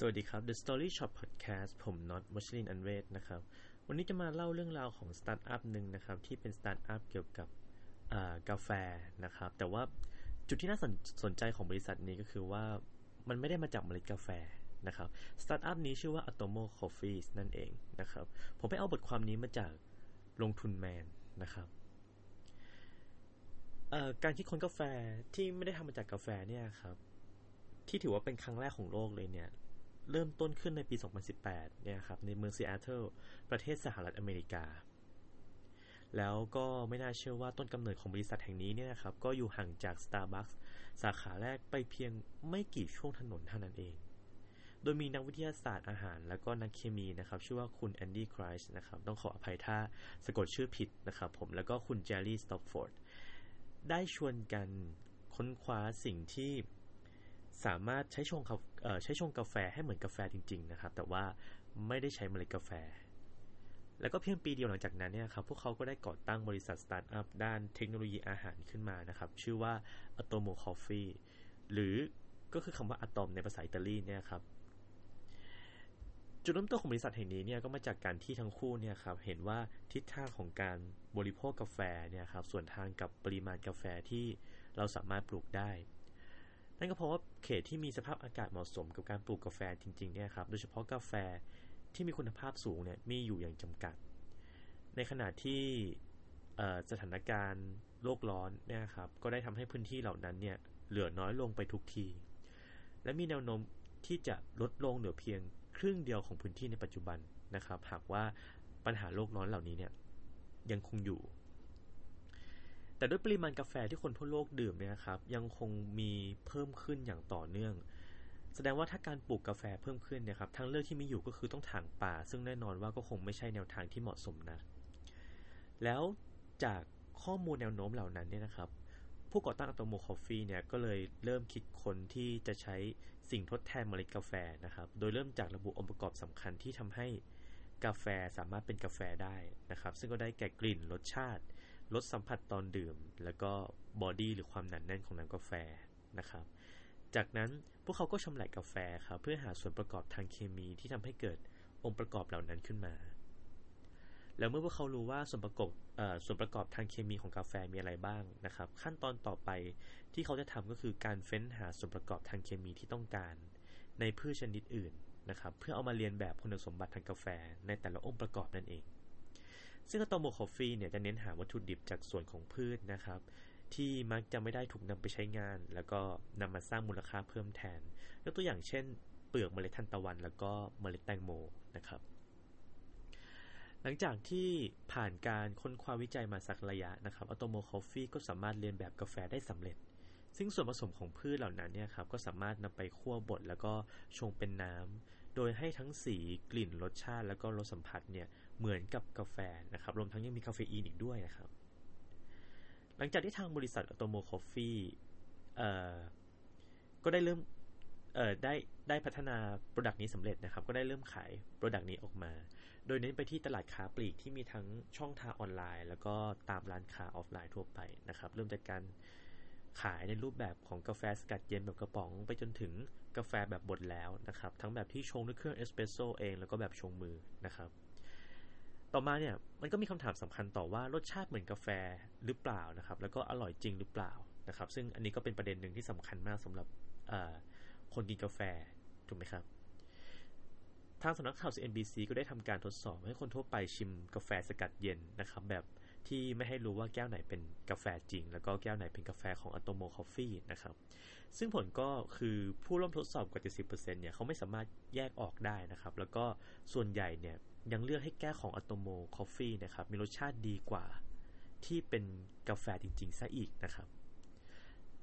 สวัสดีครับ The Story Shot Podcast ผมน็อตวัชรินอันเวศนะครับ วันนี้จะมาเล่าเรื่องราวของสตาร์ทอัพหนึ่งนะครับ ที่เป็นสตาร์ทอัพเกี่ยวกับกาแฟนะครับ แต่ว่าจุดที่น่าสนสนใจของบริษัทนี้ก็คือว่ามันไม่ได้มาจากเมล็ดกาแฟนะครับสตาร์ทอัพนี้ชื่อว่า Atomo Coffee นั่นเองนะครับ ผมไปเอาบทความนี้มาจากลงทุนแมนนะครับการคิดค้นกาแฟที่ไม่ได้ทำมาจากกาแฟเนี่ยครับที่ถือว่าเป็นครั้งแรกของโลกเลยเนี่ย เริ่มต้นขึ้นในปี 2018 เนี่ยครับ ในเมืองซีแอตเทิลประเทศสหรัฐอเมริกา แล้วก็ไม่น่าเชื่อว่าต้นกำเนิดของบริษัทแห่งนี้เนี่ยครับ ก็อยู่ห่างจาก Starbucks สาขาแรกไปเพียงไม่กี่ช่วงถนนเท่านั้นเอง โดยมีนักวิทยาศาสตร์อาหาร และก็นักเคมีนะครับ ชื่อว่าคุณ Andy Kleitsch นะครับ ต้องขออภัยถ้าสะกดชื่อผิดนะครับผม แล้วก็คุณ Jarret Stopforth ได้ชวนกันค้นคว้าสิ่งที่ สามารถใช้ชงใช้ชงกาแฟให้เหมือนกาแฟจริง ๆ นะครับ แต่ว่าไม่ได้ใช้เมล็ดกาแฟ แล้วก็เพียงปีเดียวหลังจากนั้นเนี่ยครับพวกเขาก็ได้ก่อตั้งบริษัทสตาร์ทอัพด้านเทคโนโลยีอาหารขึ้นมานะครับ ชื่อว่า Atomo Coffee หรือก็คือคำว่าอะตอมในภาษาอิตาลีเนี่ยครับจุดเริ่มต้นของบริษัทแห่งนี้เนี่ยก็มาจากการที่ทั้งคู่เนี่ยครับเห็นว่าทิศทางของการบริโภคกาแฟเนี่ยครับส่วนทางกับปริมาณกาแฟที่เราสามารถปลูกได้ นั่นก็เพราะว่าเขตที่มีสภาพอากาศเหมาะสมกับการปลูกกาแฟจริงๆเนี่ยครับ โดยเฉพาะกาแฟที่มีคุณภาพสูงเนี่ยมีอยู่อย่างจำกัด ในขณะที่สถานการณ์โลกร้อนเนี่ยครับก็ได้ทำให้พื้นที่เหล่านั้นเนี่ยเหลือน้อยลงไปทุกที และมีแนวโน้มที่จะลดลงเหลือเพียงครึ่งเดียวของพื้นที่ในปัจจุบันนะครับ หากว่าปัญหาโลกร้อนเหล่านี้เนี่ยยังคงอยู่ แต่ด้วยปริมาณกาแฟที่คนทั่วโลกดื่มเนี่ยครับ ยังคงมีเพิ่มขึ้นอย่างต่อเนื่อง แสดงว่าถ้าการปลูกกาแฟเพิ่มขึ้นเนี่ยครับทางเลือกที่มีอยู่ก็คือต้องถางป่า ซึ่งแน่นอนว่าก็คงไม่ใช่แนวทางที่เหมาะสมนะ แล้วจากข้อมูลแนวโน้มเหล่านั้นเนี่ยนะครับ ผู้ก่อตั้ง Atomo Coffee เนี่ยก็เลยเริ่มคิดค้นที่จะใช้สิ่งทดแทนเมล็ดกาแฟนะครับ โดยเริ่มจากระบุองค์ประกอบสำคัญที่ทำให้กาแฟสามารถเป็นกาแฟได้นะครับ ซึ่งก็ได้แก่กลิ่นรสชาติ ลดสัมผัสตอนดื่ม แล้วก็บอดี้หรือความหนาแน่นของน้ำกาแฟนะครับ จากนั้นพวกเขาก็ชำแหละกาแฟครับเพื่อหาส่วนประกอบทางเคมีที่ทำให้เกิดองค์ประกอบเหล่านั้นขึ้นมา แล้วเมื่อพวกเขารู้ว่าส่วนประกอบส่วนประกอบทางเคมีของกาแฟมีอะไรบ้างนะครับ ขั้นตอนต่อไปที่เขาจะทำก็คือการเฟ้นหาส่วนประกอบทางเคมีที่ต้องการ ในพืชชนิดอื่นนะครับ เพื่อเอามาเรียนแบบคุณสมบัติทางกาแฟในแต่ละองค์ประกอบนั่นเอง ซึ่ง Atomo Coffee เนี่ยจะเน้นหาวัตถุดิบจากส่วนของพืชนะครับ ที่มักจะไม่ได้ถูกนำไปใช้งาน แล้วก็นำมาสร้างมูลค่าเพิ่มแทนยกตัวอย่างเช่น เปลือกเมล็ดทานตะวัน แล้วก็เมล็ดแตงโมนะครับ หลังจากที่ผ่านการค้นคว้าวิจัยมาสักระยะนะครับอะตอมโมคอฟฟี่ก็สามารถเลียนแบบกาแฟได้สำเร็จซึ่งส่วนผสมของพืชเหล่านั้นเนี่ยครับก็สามารถนำไปคั่วบดแล้วก็ชงเป็นน้ำโดยให้ทั้งสีกลิ่นรสชาติแล้วก็รสสัมผัสเนี่ย เหมือนกับกาแฟนะครับ รวมทั้งยังมีคาเฟอีนอีกด้วยนะครับ หลังจากที่ทางบริษัท Atomo Coffee ก็ได้เริ่มได้ได้พัฒนา product นี้สำเร็จนะครับ ก็ได้เริ่มขาย product นี้ออกมา โดยเน้นไปที่ตลาดค้าปลีกที่มีทั้งช่องทางออนไลน์ แล้วก็ตามร้านค้าออฟไลน์ทั่วไปนะครับ เริ่มจากการขายในรูปแบบของกาแฟสกัดเย็นแบบกระป๋อง ไปจนถึงกาแฟแบบบดแล้วนะครับ ทั้งแบบที่ชงด้วยเครื่องเอสเปรสโซเองแล้วก็แบบชงมือนะครับ ต่อมาเนี่ยมันก็มีคำถามสำคัญต่อว่ารสชาติเหมือนกาแฟหรือเปล่านะครับ แล้วก็อร่อยจริงหรือเปล่านะครับ ซึ่งอันนี้ก็เป็นประเด็นหนึ่งที่สำคัญมากสำหรับคนกินกาแฟถูกไหมครับ ทางสำนักข่าว CNBC ก็ได้ทำการทดสอบให้คนทั่วไปชิมกาแฟสกัดเย็นนะครับ แบบที่ไม่ให้รู้ว่าแก้วไหนเป็นกาแฟจริง แล้วก็แก้วไหนเป็นกาแฟของ Atomo Coffee นะครับ ซึ่งผลก็คือผู้ร่วมทดสอบกว่า 70%เนี่ยเขาไม่สามารถแยกออกได้นะครับ แล้วก็ส่วนใหญ่เนี่ย ยังเลือกให้แก้วของ Atomo Coffee นะครับมีรสชาติดีกว่าที่เป็นกาแฟจริงๆซะอีกนะครับ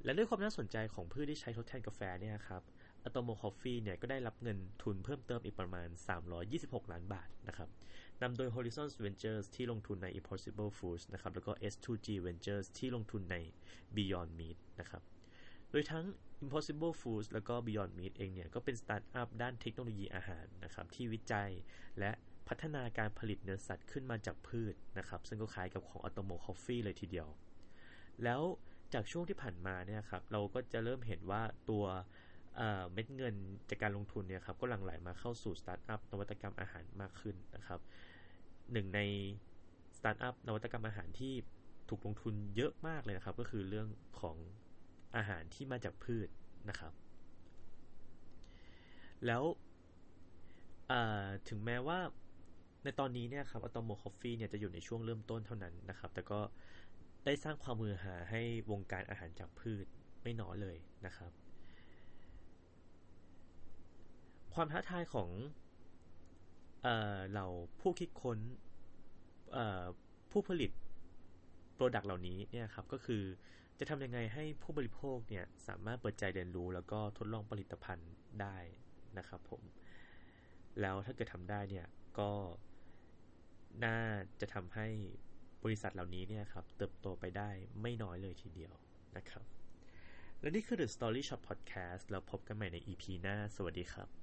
และด้วยความน่าสนใจของพืชที่ใช้ทดแทนกาแฟเนี่ยครับ Atomo Coffee เนี่ยก็ได้รับเงินทุนเพิ่มเติมอีกประมาณ 326 ล้านบาทนะครับนำโดย Horizon Ventures ที่ลงทุนใน Impossible Foods นะครับแล้วก็ S2G Ventures ที่ลงทุนใน Beyond Meat นะครับโดยทั้ง Impossible Foods แล้วก็ Beyond Meat เองเนี่ยก็เป็นสตาร์ทอัพด้านเทคโนโลยีอาหารนะครับที่วิจัยและ พัฒนาการผลิตเนื้อสัตว์ขึ้นมาจากพืชนะครับ ซึ่งก็คล้ายกับของ Atomo Coffee เลยทีเดียว แล้วจากช่วงที่ผ่านมาเนี่ยครับเราก็จะเริ่มเห็นว่าตัวเม็ดเงินจากการลงทุนเนี่ยครับก็หลั่งไหลมาเข้าสู่สตาร์ทอัพนวัตกรรมอาหารมากขึ้นนะครับหนึ่งในสตาร์ทอัพนวัตกรรมอาหารที่ถูกลงทุนเยอะมากเลยนะครับ ก็คือเรื่องของอาหารที่มาจากพืชนะครับ แล้วถึงแม้ว่า ในตอนนี้เนี่ยครับ Atomo Coffee เนี่ยจะอยู่ในช่วงเริ่มต้นเท่านั้นนะครับ แต่ก็ได้สร้างความฮือฮาให้วงการอาหารจากพืชไม่น้อยเลยนะครับ ความท้าทายของเราผู้คิดค้นผู้ผลิต product เหล่านี้เนี่ยครับก็คือจะทำยังไงให้ผู้บริโภคเนี่ยสามารถเปิดใจเรียนรู้ แล้วก็ทดลองผลิตภัณฑ์ได้นะครับผม แล้วถ้าเกิดทำได้เนี่ยก็ น่าจะทำให้บริษัทเหล่านี้เนี่ยครับเติบโตไปได้ไม่น้อยเลยทีเดียวนะครับ และนี่คือ The Story Shop Podcast แล้วพบกันใหม่ใน EP หน้า สวัสดีครับ